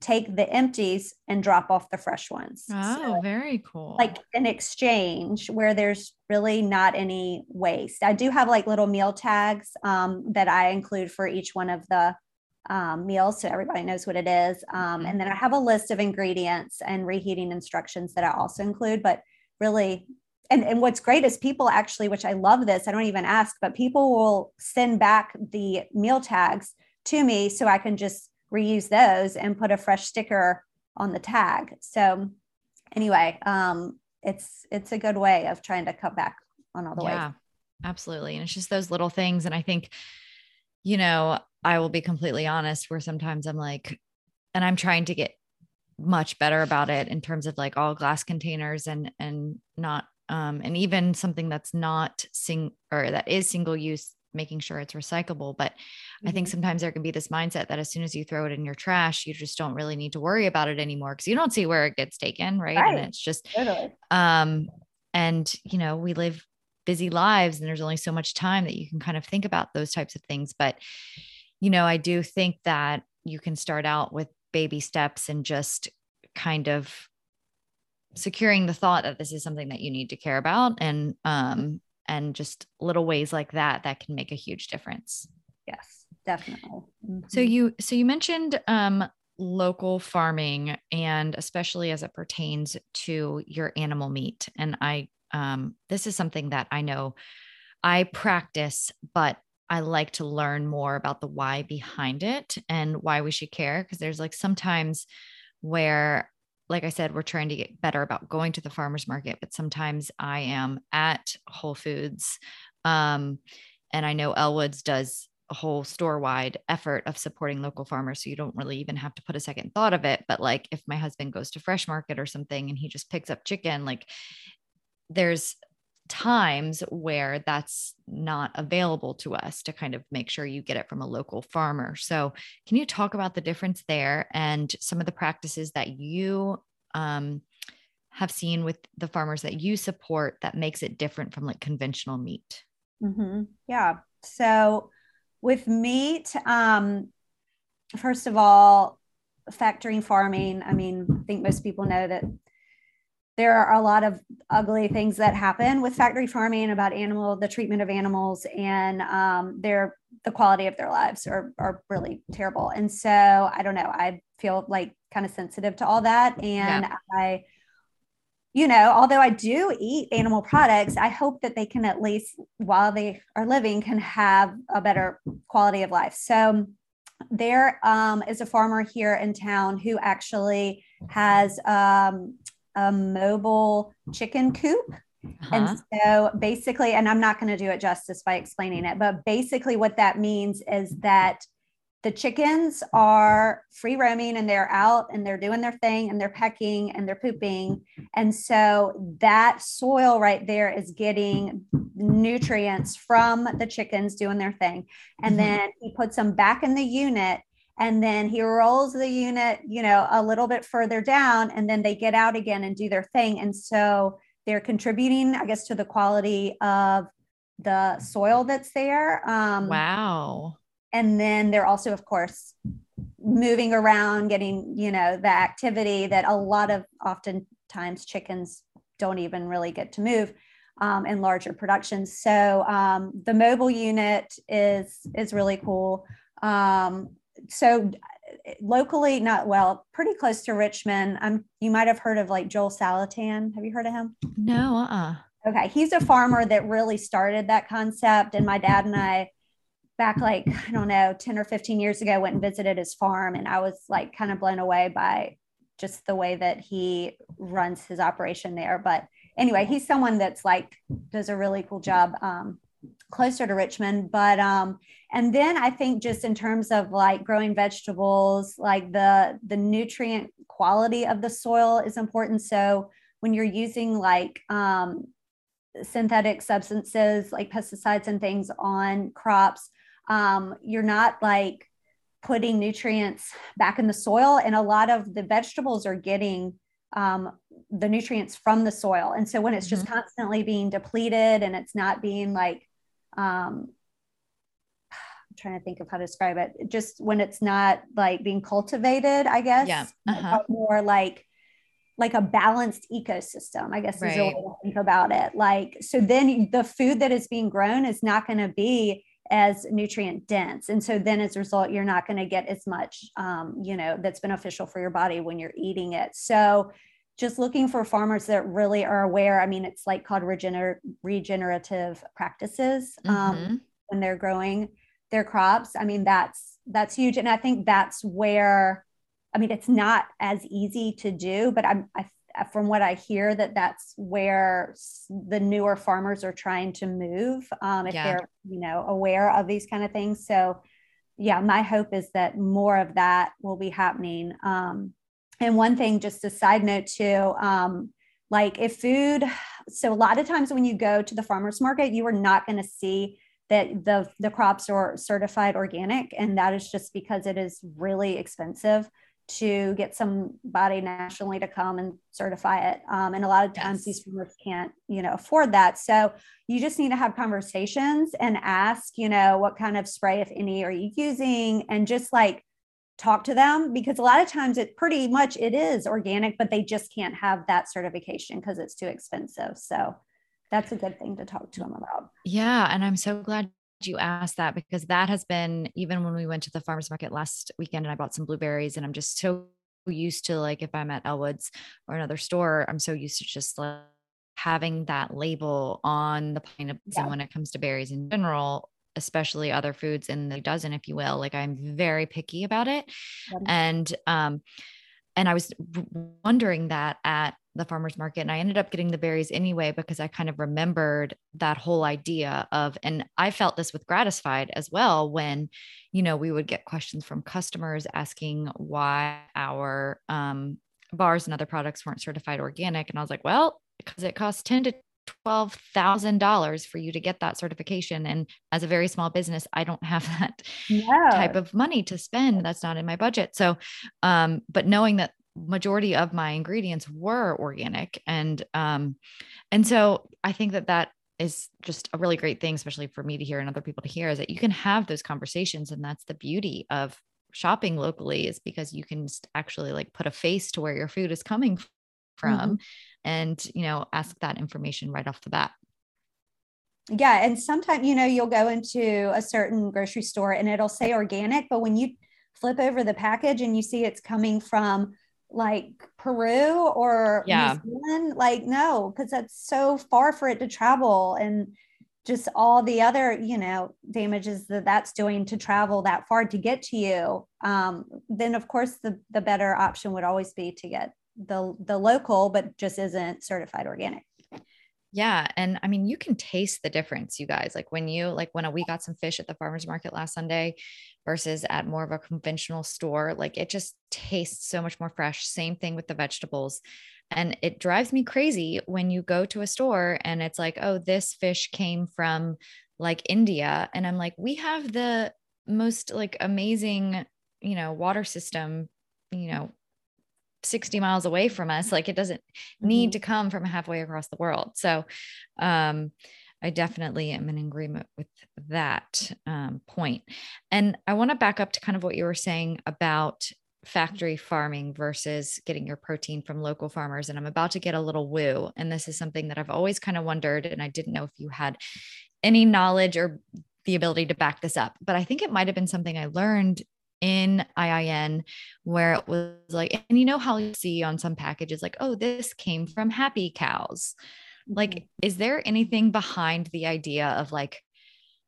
take the empties and drop off the fresh ones. Oh, So, very cool. like an exchange where there's really not any waste. I do have like little meal tags um, that I include for each one of the um, meals so everybody knows what it is. Um, and then I have a list of ingredients and reheating instructions that I also include, but really. And, and what's great is people actually, which I love this, I don't even ask, but people will send back the meal tags to me so I can just reuse those and put a fresh sticker on the tag. So anyway, um, it's it's a good way of trying to cut back on all the yeah, absolutely. And it's just those little things. And I think, you know, I will be completely honest where sometimes I'm like, and I'm trying to get much better about it in terms of like all glass containers and and not um and even something that's not sing or that is single use making sure it's recyclable but i think Mhm. sometimes there can be this mindset that as soon as you throw it in your trash you just don't really need to worry about it anymore because you don't see where it gets taken right, Right. and it's just Totally. um and you know we live busy lives and there's only so much time that you can kind of think about those types of things but you know i do think that you can start out with baby steps and just kind of securing the thought that this is something that you need to care about and um and just little ways like that that can make a huge difference Yes, definitely. so Mhm. you so you mentioned um local farming and especially as it pertains to your animal meat. And I, um, this is something that I know I practice, but I like to learn more about the why behind it and why we should care. Cause there's like sometimes where, like I said, we're trying to get better about going to the farmer's market, but sometimes I am at Whole Foods. Um, and I know Ellwood's does a whole store wide effort of supporting local farmers. So you don't really even have to put a second thought of it. But like if my husband goes to Fresh Market or something and he just picks up chicken, like there's times where that's not available to us to kind of make sure you get it from a local farmer. So, can you talk about the difference there and some of the practices that you um, have seen with the farmers that you support that makes it different from like conventional meat? Mm-hmm. Yeah. So, with meat, um, first of all, factory farming, I mean, I think most people know that there are a lot of ugly things that happen with factory farming about animal the treatment of animals and um, their the quality of their lives are, are really terrible. And so i don't know i feel like kind of sensitive to all that. And yeah. i you know although i do eat animal products i hope that they can at least while they are living can have a better quality of life. So there um, is a farmer here in town who actually has um, a mobile chicken coop. Uh-huh. And so basically, and I'm not going to do it justice by explaining it, but basically, what that means is that the chickens are free roaming and they're out and they're doing their thing and they're pecking and they're pooping. And so that soil right there is getting nutrients from the chickens doing their thing. And mm-hmm. then he puts them back in the unit and then he rolls the unit you know a little bit further down and then they get out again and do their thing. And so they're contributing i guess to the quality of the soil that's there um, wow. and then they're also of course moving around getting you know the activity that a lot of oftentimes chickens don't even really get to move um, in larger productions so um, the mobile unit is is really cool. Um, so locally, not well, pretty close to Richmond. Um, you might have heard of like Joel Salatin. Have you heard of him? No, uh-uh. Okay, he's a farmer that really started that concept, and my dad and I back like I don't know, 10 or 15 years ago went and visited his farm and I was like kind of blown away by just the way that he runs his operation there. But anyway, he's someone that's like does a really cool job um, closer to Richmond. But um, and then I think just in terms of like growing vegetables, like the the nutrient quality of the soil is important. So when you're using like um, synthetic substances like pesticides and things on crops, um, you're not like putting nutrients back in the soil, and a lot of the vegetables are getting um, the nutrients from the soil. And so when it's just mm-hmm. constantly being depleted and it's not being like um, I'm trying to think of how to describe it. Just when it's not like being cultivated, I guess. Yeah. Uh-huh. More like like a balanced ecosystem, I guess right. is a way to think about it. Like so then the food that is being grown is not going to be as nutrient dense. And so then as a result, you're not going to get as much um, you know, that's beneficial for your body when you're eating it. So just looking for farmers that really are aware. I mean, it's like called regener- regenerative practices um, mm-hmm. when they're growing their crops. I mean, that's that's huge, and I think that's where. I mean, it's not as easy to do, but I'm I, from what I hear that that's where the newer farmers are trying to move um, if yeah. they're you know aware of these kind of things. So, yeah, my hope is that more of that will be happening. Um, and one thing, just a side note too, um, like if food, so a lot of times when you go to the farmer's market, you are not going to see that the the crops are certified organic, and that is just because it is really expensive to get somebody nationally to come and certify it. Um, and a lot of times yes. these farmers can't, you know, afford that. So you just need to have conversations and ask, you know, what kind of spray, if any, are you using? And just like talk to them because a lot of times it pretty much it is organic but they just can't have that certification because it's too expensive so that's a good thing to talk to them about yeah and i'm so glad you asked that because that has been even when we went to the farmers market last weekend and I bought some blueberries and I'm just so used to like if I'm at Ellwood's or another store, I'm so used to just like having that label on the pineapples yeah. and when it comes to berries in general especially other foods in the dozen if you will like i'm very picky about it. And um and i was wondering that at the farmers market and I ended up getting the berries anyway because I kind of remembered that whole idea of and I felt this with Gratisfied as well when you know we would get questions from customers asking why our um, bars and other products weren't certified organic. And I was like well because it costs 10 to twelve thousand dollars for you to get that certification. And as a very small business, I don't have [laughs] that type of money to spend. That's not in my budget. So, um, but knowing that majority of my ingredients were organic and um and so i think that that is just a really great thing especially for me to hear and other people to hear is that you can have those conversations and that's the beauty of shopping locally is because you can actually like put a face to where your food is coming from mm-hmm. and you know ask that information right off the bat yeah and sometimes you know you'll go into a certain grocery store and it'll say organic but when you flip over the package and you see it's coming from like Peru or yeah. New Zealand. Like, no, because that's so far for it to travel and just all the other, you know, damages that that's doing to travel that far to get to you. Um, then of course the the better option would always be to get the the local, but just isn't certified organic. Yeah. And I mean, you can taste the difference, you guys. Like when you, like when we got some fish at the farmer's market last Sunday versus at more of a conventional store, like it just tastes so much more fresh. Same thing with the vegetables. And it drives me crazy when you go to a store and it's like, oh, this fish came from like India. And I'm like, we have the most like amazing, you know, water system, you know, 60 miles away from us like it doesn't need mm-hmm. to come from halfway across the world so um I definitely am in agreement with that um, point. And I want to back up to kind of what you were saying about factory farming versus getting your protein from local farmers. And I'm about to get a little woo. And this is something that I've always kind of wondered. And I didn't know if you had any knowledge or the ability to back this up, but I think it might have been something I learned in IIN where it was like, and you know how you see on some packages, like, oh, this came from happy cows. Like, mm-hmm. is there anything behind the idea of like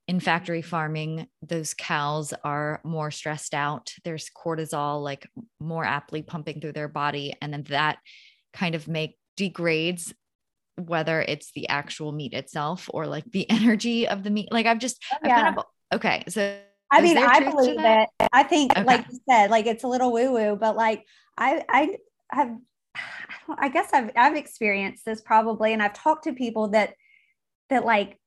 in factory farming, those cows are more stressed out? There's cortisol, like more aptly pumping through their body. And then that kind of make degrades whether it's the actual meat itself or like the [laughs] energy of the meat. Like I've just, yeah. I've kind of, okay. So I mean, I believe it. I think, okay. like you said, like it's a little woo woo, but like I, I have, I guess I've, I've experienced this probably, and I've talked to people that, that like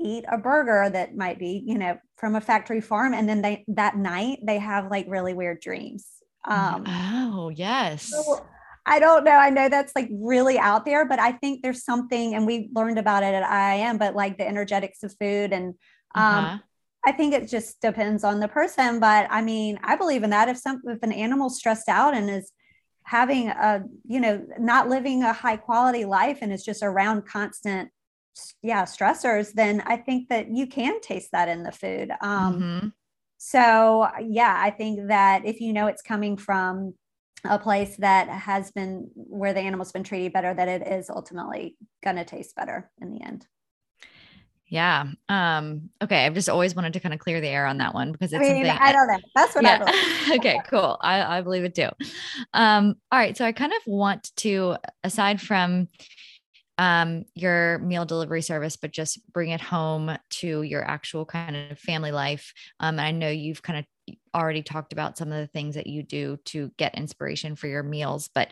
eat a burger that might be, you know, from a factory farm, and then they that night they have like really weird dreams. Um, oh yes. So I don't know. I know that's like really out there, but I think there's something, and we learned about it at IIN, but like the energetics of food and um, uh-huh. I think it just depends on the person. But I mean, I believe in that. If some if an animal's stressed out and is having a, you know, not living a high quality life and is just around constant, yeah, stressors, then I think that you can taste that in the food. Um, mm-hmm. So yeah, I think that if you know it's coming from a place that has been where the animal's been treated better, that it is ultimately going to taste better in the end. Yeah. Um, okay. I've just always wanted to kind of clear the air on that one because it's I mean, I don't know. That's what yeah. I [laughs] okay, cool. I, I believe it too. Um, all right. So I kind of want to, aside from um your meal delivery service, but just bring it home to your actual kind of family life. Um, and I know you've kind of already talked about some of the things that you do to get inspiration for your meals, but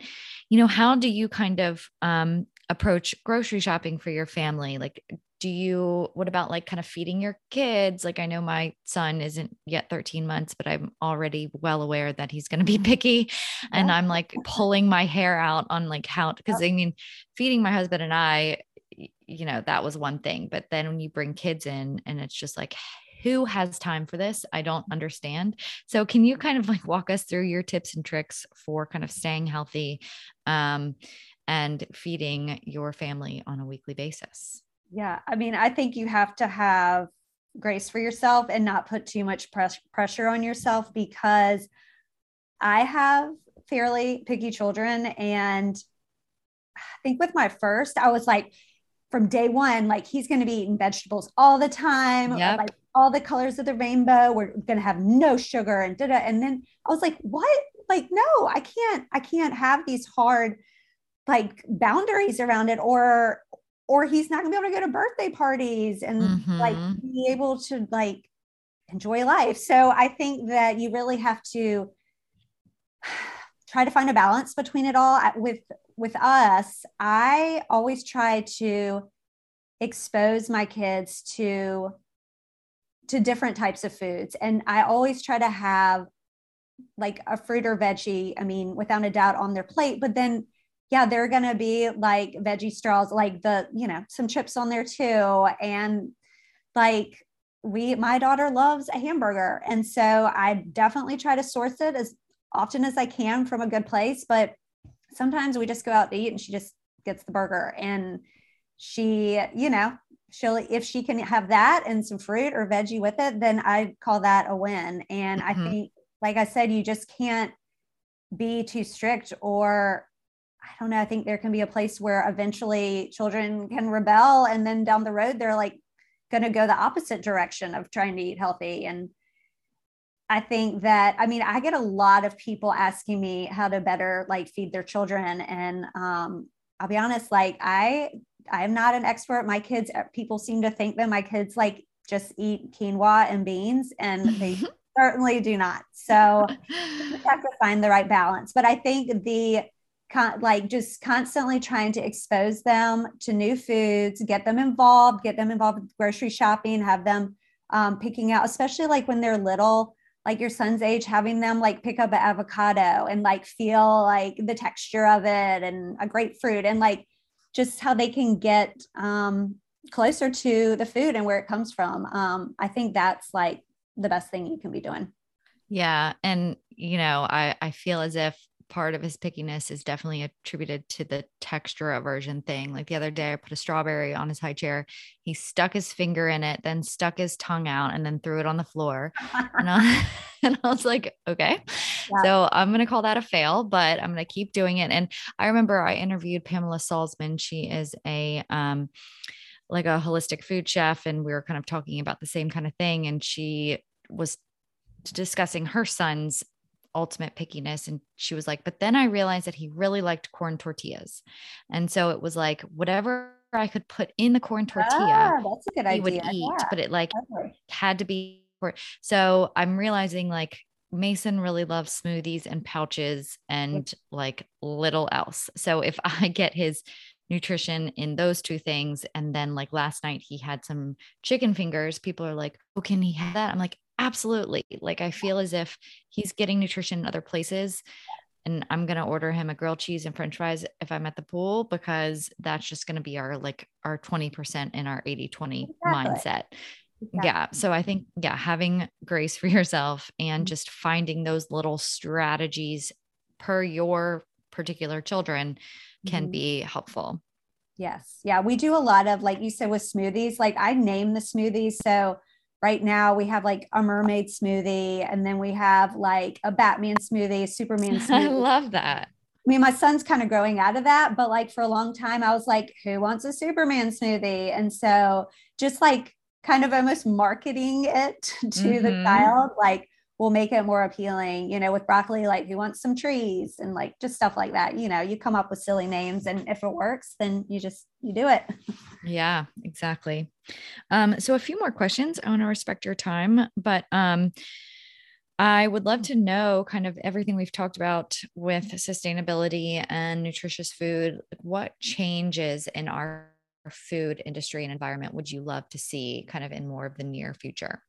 you know, how do you kind of um approach grocery shopping for your family? Like, do you what about like kind of feeding your kids? Like i know my son isn't yet 13 months but i'm already well aware that he's going to be [laughs] picky. And i'm like pulling my hair out on like how because i mean feeding my husband and i you know that was one thing. But then when you bring kids in and it's just like who has time for this? I don't understand. So can you kind of like walk us through your tips and tricks for kind of staying healthy um, and feeding your family on a weekly basis yeah. I mean, I think you have to have grace for yourself and not put too much press, pressure on yourself because I have fairly picky children. And I think with my first, I was like, from day one, like he's going to be eating vegetables all the time, yep. like all the colors of the rainbow. We're going to have no sugar and da And then I was like, what? Like, no, I can't, I can't have these hard like boundaries around it or or he's not gonna be able to go to birthday parties and mm-hmm. like be able to like enjoy life. So I think that you really have to [sighs] try to find a balance between it all. With with us, I always try to expose my kids to to different types of foods and I always try to have like a fruit or veggie, I mean, without a doubt on their plate, but then yeah, they're going to be like veggie straws, like the, you know, some chips on there too. And like we, my daughter loves a hamburger. And so I definitely try to source it as often as I can from a good place. But sometimes we just go out to eat and she just gets the burger and she, you know, she'll, if she can have that and some fruit or veggie with it, then I call that a win. And mm-hmm. I think, like I said, you just can't be too strict or I don't know. I think there can be a place where eventually children can rebel, and then down the road, they're like going to go the opposite direction of trying to eat healthy. And I think that, I mean, I get a lot of people asking me how to better like feed their children. And um, I'll be honest, like, I, I'm not an expert. My kids, uh, people seem to think that my kids like just eat quinoa and beans, and [laughs] they certainly do not. So [laughs] you have to find the right balance. But I think the con- like just constantly trying to expose them to new foods, get them involved, get them involved with grocery shopping, have them um, picking out, especially like when they're little, like your son's age, having them like pick up an avocado and like feel like the texture of it and a grapefruit and like just how they can get um, closer to the food and where it comes from. Um, I think that's like the best thing you can be doing. Yeah. And, you know, I, I feel as if part of his pickiness is definitely attributed to the texture aversion thing. Like the other day, I put a strawberry on his high chair. He stuck his finger in it, then stuck his tongue out, and then threw it on the floor. [laughs] and, I, [laughs] and, I, was like, okay. Yeah. So I'm going to call that a fail, but I'm going to keep doing it. And I remember I interviewed Pamela Salzman. She is a, um, like a holistic food chef, and we were kind of talking about the same kind of thing. And she was discussing her son's ultimate pickiness. And she was like, but then I realized that he really liked corn tortillas. And so it was like, whatever I could put in the corn tortilla, ah, that's a good he idea. would eat, yeah. but it like had to be. So I'm realizing like Mason really loves smoothies and pouches and like little else. So if [laughs] I get his nutrition in those two things, and then like last night he had some chicken fingers, people are like, oh, can he have that? I'm like, Absolutely. Like I feel as if he's getting nutrition in other places and I'm going to order him a grilled cheese and french fries if I'm at the pool because that's just going to be our like our 20% in our 80 20 exactly. mindset. Exactly. Yeah. So I think, yeah, having grace for [laughs] yourself and mm-hmm. just finding those little strategies per your particular children can mm-hmm. be helpful. Yes. Yeah. We do a lot of, like you said, with smoothies. Like I name the smoothies. So right now we have like a mermaid smoothie and then we have like a batman smoothie superman [laughs] smoothie i love that I mean, my son's kind of growing out of that, but like for a long time, I was like, who wants a Superman smoothie? And so just like kind of almost marketing it [laughs] to mm-hmm. the child, like will make it more appealing, you know, with broccoli, like who wants some trees and like just stuff like that. You know, you come up with silly names and if it works, then you just you do it. Yeah, exactly. Um, so a few more questions. I want to respect your time, but um I would love to know kind of everything we've talked about with sustainability and nutritious food. What changes in our food industry and environment would you love to see kind of in more of the near future?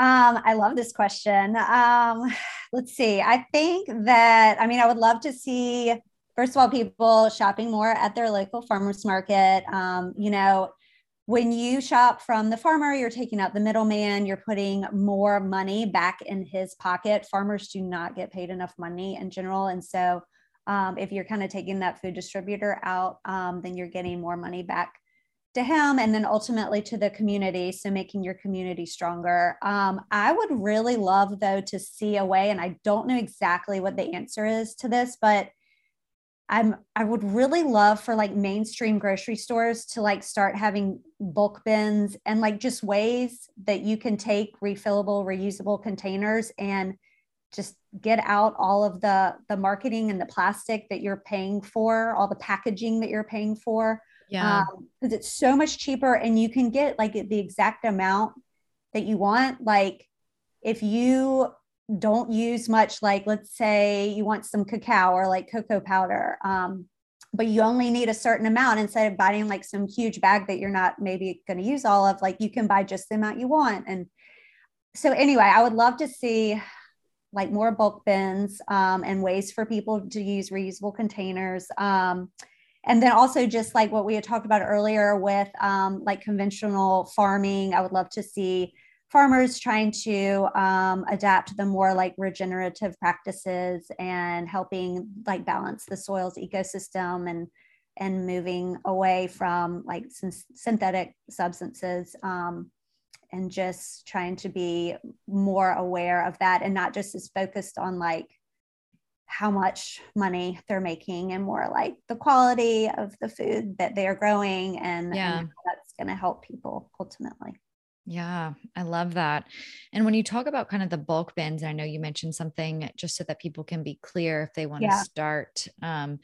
Um, I love this question. Um, [sighs] let's see. I think that, I mean, I would love to see, first of all, people shopping more at their local farmers market. Um, you know, when you shop from the farmer, you're taking out the middleman, you're putting more money back in his pocket. Farmers do not get paid enough money in general. And so, um, if you're kind of taking that food distributor out, um, then you're getting more money back to him and then ultimately to the community so making your community stronger. Um, i would really love though to see a way and i don't know exactly what the answer is to this but i'm i would really love for like mainstream grocery stores to like start having bulk bins and like just ways that you can take refillable reusable containers and just get out all of the the marketing and the plastic that you're paying for all the packaging that you're paying for yeah. Because um, it's so much cheaper and you can get like the exact amount that you want. Like if you don't use much, like let's say you want some cacao or like cocoa powder, um, but you only need a certain amount instead of buying like some huge bag that you're not maybe going to use all of, like you can buy just the amount you want. And so, anyway, I would love to see like more bulk bins um, and ways for people to use reusable containers. Um, and then also just like what we had talked about earlier with um, like conventional farming i would love to see farmers trying to um, adapt the more like regenerative practices and helping like balance the soil's ecosystem and and moving away from like synthetic substances um, and just trying to be more aware of that and not just as focused on like how much money they're making and more like the quality of the food that they're growing and, yeah. and that's going to help people ultimately. Yeah, I love that. And when you talk about kind of the bulk bins, I know you mentioned something just so that people can be clear if they want yeah. to start. Um,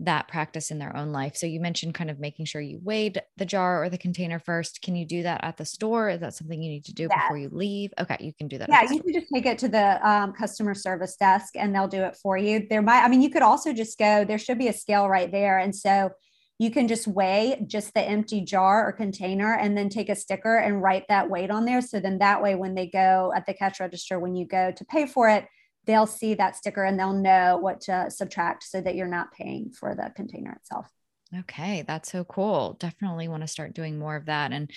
that practice in their own life. So you mentioned kind of making sure you weighed the jar or the container first. Can you do that at the store? Is that something you need to do before you leave? Okay, you can do that. Yeah, you can just take it to the um, customer service desk and they'll do it for you. There might, I mean, you could also just go, there should be a scale right there. And so you can just weigh just the empty jar or container and then take a sticker and write that weight on there. So then that way, when they go at the cash register, when you go to pay for it, they'll see that sticker and they'll know what to subtract so that you're not paying for the container itself. Okay, that's so cool. Definitely want to start doing more of that. And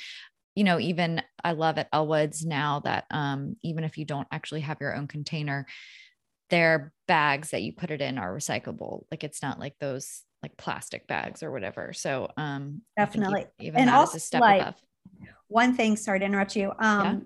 you know, even I love at Ellwood's now that um, even if you don't actually have your own container, their bags that you put it in are recyclable. Like it's not like those like plastic bags or whatever. So um definitely even and that also, is a step like, above. One thing, sorry to interrupt you. Um yeah.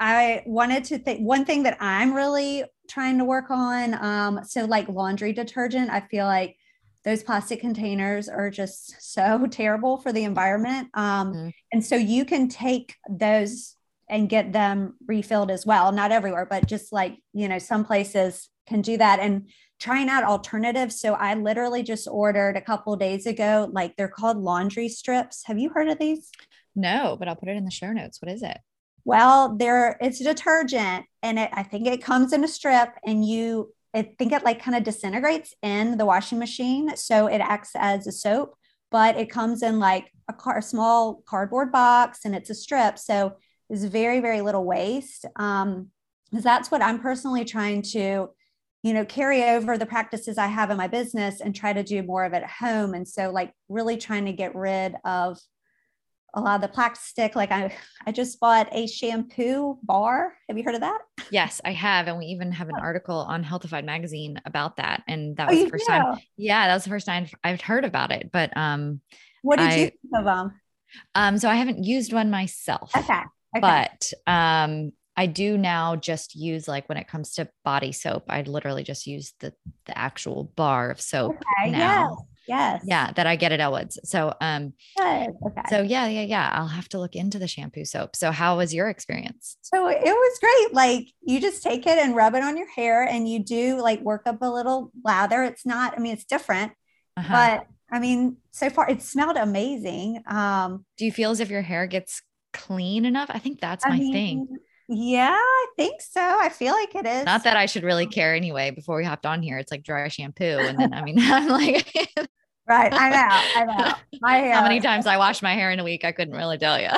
I wanted to think one thing that I'm really trying to work on. Um, so like laundry detergent, I feel like those plastic containers are just so [laughs] terrible for the environment. Um, mm-hmm. And so you can take those and get them refilled as well. Not everywhere, but just like, you know, some places can do that and trying out alternatives. So I literally just ordered a couple days ago, like they're called laundry strips. Have you heard of these? No, but I'll put it in the show notes. What is it? Well, there it's detergent and it, I think it comes in a strip and you I think it like kind of disintegrates in the washing machine. So it acts as a soap, but it comes in like a, car, a small cardboard box and it's a strip. So there's very, very little waste. Um, because that's what I'm personally trying to, you know, carry over the practices I have in my business and try to do more of it at home. And so like really trying to get rid of a lot of the plastic. Like I, I just bought a shampoo bar. Have you heard of that? Yes, I have, and we even have an article on Healthified magazine about that. And that oh, was oh, the first do? time. Yeah, that was the first time I've heard about it. But um, what did I, you think of them? Um, so I haven't used one myself. Okay. okay. But um, I do now just use like when it comes to body soap, I literally just use the the actual bar of soap okay, now. Yes. Yeah, that I get at Ellwood's. So um Good. Okay. so yeah, yeah, yeah. I'll have to look into the shampoo soap. So how was your experience? So it was great. Like you just take it and rub it on your hair and you do like work up a little lather. It's not, I mean, it's different, uh-huh. but I mean, so far it smelled amazing. Um do you feel as if your hair gets clean enough? I think that's my mean, thing. Yeah, I think so. I feel like it is. Not that I should really care anyway. Before we hopped on here, it's like dry shampoo, and then I mean, [laughs] I'm like, [laughs] right. I know. I know. My hair. [laughs] How many times I wash my hair in a week? I couldn't really tell you.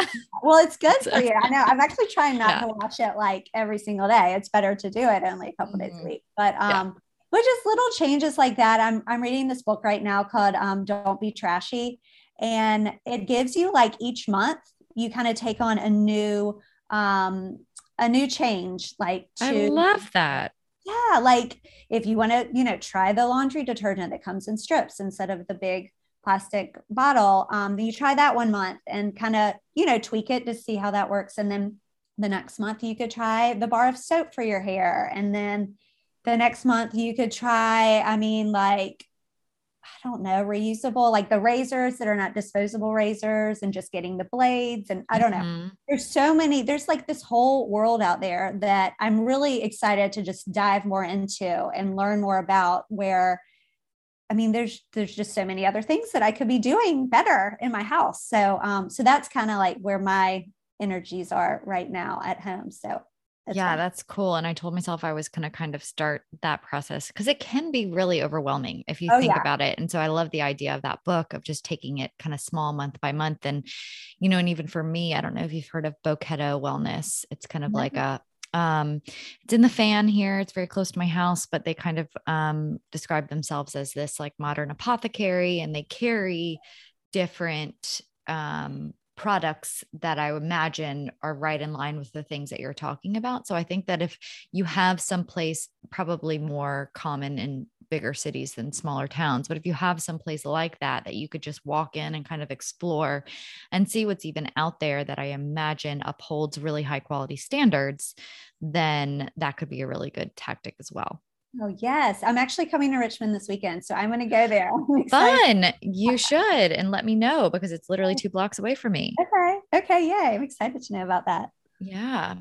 Well, it's good for you. I know. I'm actually trying not yeah. to wash it like every single day. It's better to do it only a couple mm-hmm. days a mm-hmm. week. But um, yeah. but just little changes like that. I'm I'm reading this book right now called um, "Don't Be Trashy," and it gives you like each month you kind of take on a new um a new change like to, I love that. Yeah, like if you want to, you know, try the laundry detergent that comes in strips instead of the big plastic bottle. Um, you try that one month and kind of, you know, tweak it to see how that works. And then the next month you could try the bar of soap for your hair. And then the next month you could try, I mean, like, I don't know, reusable, like the razors that are not disposable razors and just getting the blades. And I don't mm-hmm. know. There's so many, there's like this whole world out there that I'm really excited to just dive more into and learn more about where I mean, there's there's just so many other things that I could be doing better in my house. So um, so that's kind of like where my energies are right now at home. So that's yeah, fun. that's cool. And I told myself I was going to kind of start that process because it can be really overwhelming if you oh, think yeah. about it. And so I love the idea of that book of just taking it kind of small month by month. And, you know, and even for me, I don't know if you've heard of Boketo Wellness. It's kind of mm-hmm. like a um, it's in the fan here. It's very close to my house, but they kind of um, describe themselves as this like modern apothecary, and they carry different um, products that I imagine are right in line with the things that you're talking about. So I think that if you have some place probably more common in bigger cities than smaller towns. But if you have some place like that, that you could just walk in and kind of explore and see what's even out there that I imagine upholds really high quality standards, then that could be a really good tactic as well. Oh, yes. I'm actually coming to Richmond this weekend. So I'm going to go there. [laughs] Fun. You should. And let me know because it's literally two blocks away from me. Okay. Okay. Yeah. I'm excited to know about that. Yeah.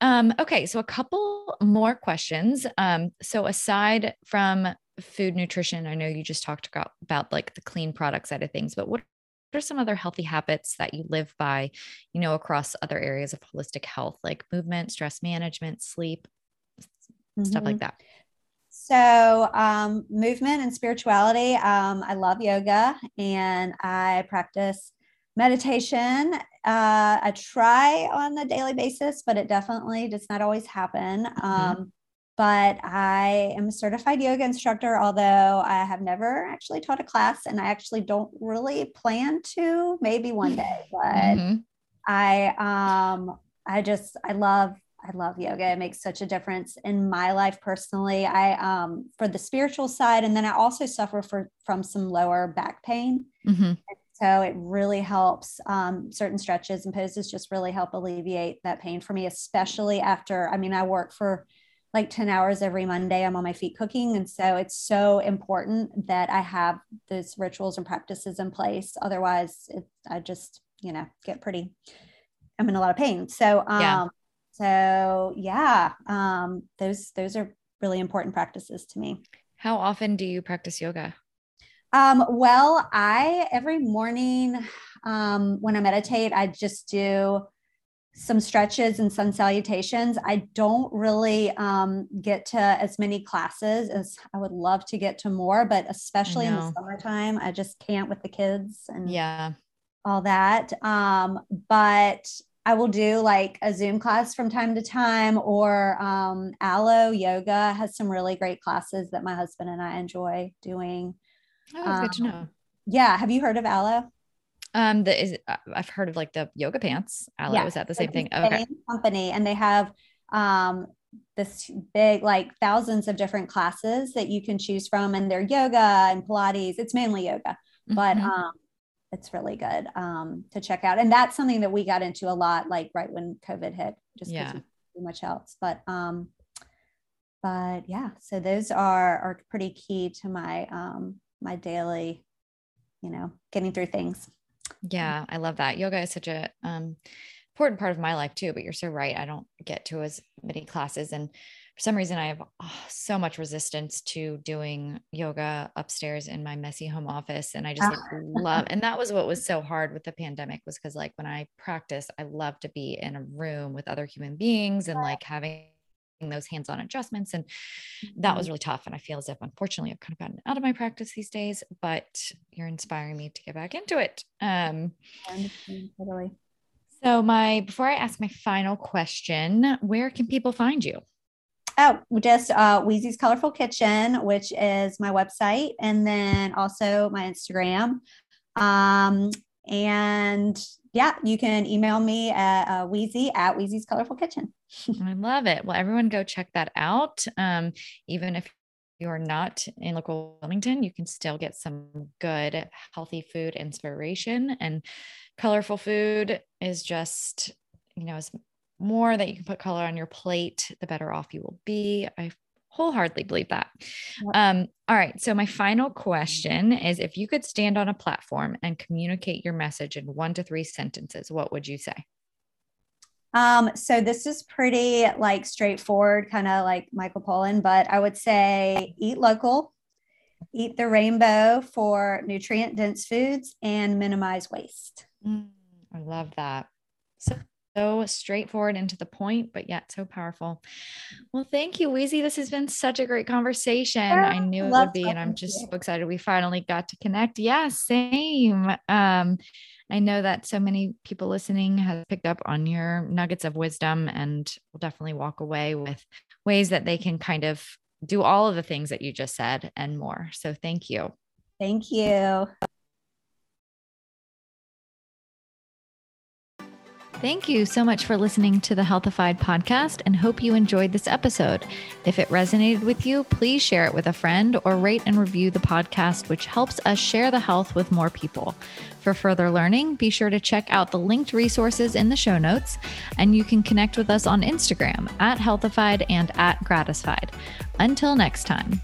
Um, okay, so a couple more questions. Um, so aside from food nutrition, I know you just talked about, about like the clean product side of things, but what are some other healthy habits that you live by, you know, across other areas of holistic health, like movement, stress management, sleep, mm-hmm. stuff like mm-hmm. that? So, um, movement and spirituality. Um, I love yoga and I practice meditation uh, I try on a daily basis, but it definitely does not always happen. Mm-hmm. Um, but I am a certified yoga instructor, although I have never actually taught a class and I actually don't really plan to, maybe one day, but mm-hmm. I, um, I just, I love, I love yoga. It makes such a difference in my life personally. I, um, for the spiritual side, and then I also suffer for, from some lower back pain. Mm-hmm. So it really helps. Um, certain stretches and poses just really help alleviate that pain for me, especially after. I mean, I work for like 10 hours every Monday. I'm on my feet cooking. And so it's so important that I have those rituals and practices in place. Otherwise, it, I just, you know, get pretty, I'm in a lot of pain. So, um, yeah. So yeah, um, those, those are really important practices to me. How often do you practice yoga? Um, well, I every morning um, when I meditate, I just do some stretches and sun salutations. I don't really um, get to as many classes as I would love to get to more, but especially in the summertime, I just can't with the kids and yeah, all that. Um, but I will do like a Zoom class from time to time, or um, Alo Yoga has some really great classes that my husband and I enjoy doing. Oh, um, good to um, know. Yeah. Have you heard of Alo? Um, the is uh, I've heard of like the yoga pants. Alo yeah, is that the same thing? Okay. Company, and they have um this big like thousands of different classes that you can choose from, and they're yoga and Pilates. It's mainly yoga, mm-hmm. but um, it's really good um to check out. And that's something that we got into a lot, like right when COVID hit, just yeah, too much else. But um, but yeah, so those are are pretty key to my um my daily, you know, getting through things. Yeah, I love that. Yoga is such a um, important part of my life too. But you're so right. I don't get to as many classes, and for some reason, I have oh, so much resistance to doing yoga upstairs in my messy home office, and I just like, love. [laughs] And that was what was so hard with the pandemic was because like when I practice, I love to be in a room with other human beings and like having those hands-on adjustments and that was mm-hmm. really tough and i feel as if unfortunately i've kind of gotten out of my practice these days but you're inspiring me to get back into it um totally so my before i ask my final question where can people find you Oh, just uh, Weezie's Colorful Kitchen, which is my website, and then also my Instagram. Um, and yeah, you can email me at uh, Weezy at Weezie's Colorful Kitchen. [laughs] I love it. Well, everyone go check that out. Um, even if you're not in local Wilmington, you can still get some good healthy food inspiration and colorful food is just, you know, as more that you can put color on your plate, the better off you will be. I wholeheartedly believe that. Um, all right. So, my final question is if you could stand on a platform and communicate your message in one to three sentences, what would you say? Um, so this is pretty like straightforward, kind of like Michael Pollan, but I would say eat local, eat the rainbow for nutrient dense foods, and minimize waste. Mm, I love that. So so straightforward and to the point, but yet so powerful. Well, thank you, Weezie. This has been such a great conversation. I knew it would be, and I'm just so excited we finally got to connect. Yeah, same. Um, I know that so many people listening have picked up on your nuggets of wisdom and will definitely walk away with ways that they can kind of do all of the things that you just said and more. So thank you. Thank you. Thank you so much for listening to the Healthified podcast and hope you enjoyed this episode. If it resonated with you, please share it with a friend or rate and review the podcast, which helps us share the health with more people. For further learning, be sure to check out the linked resources in the show notes, and you can connect with us on Instagram at Healthified and at Gratified. Until next time.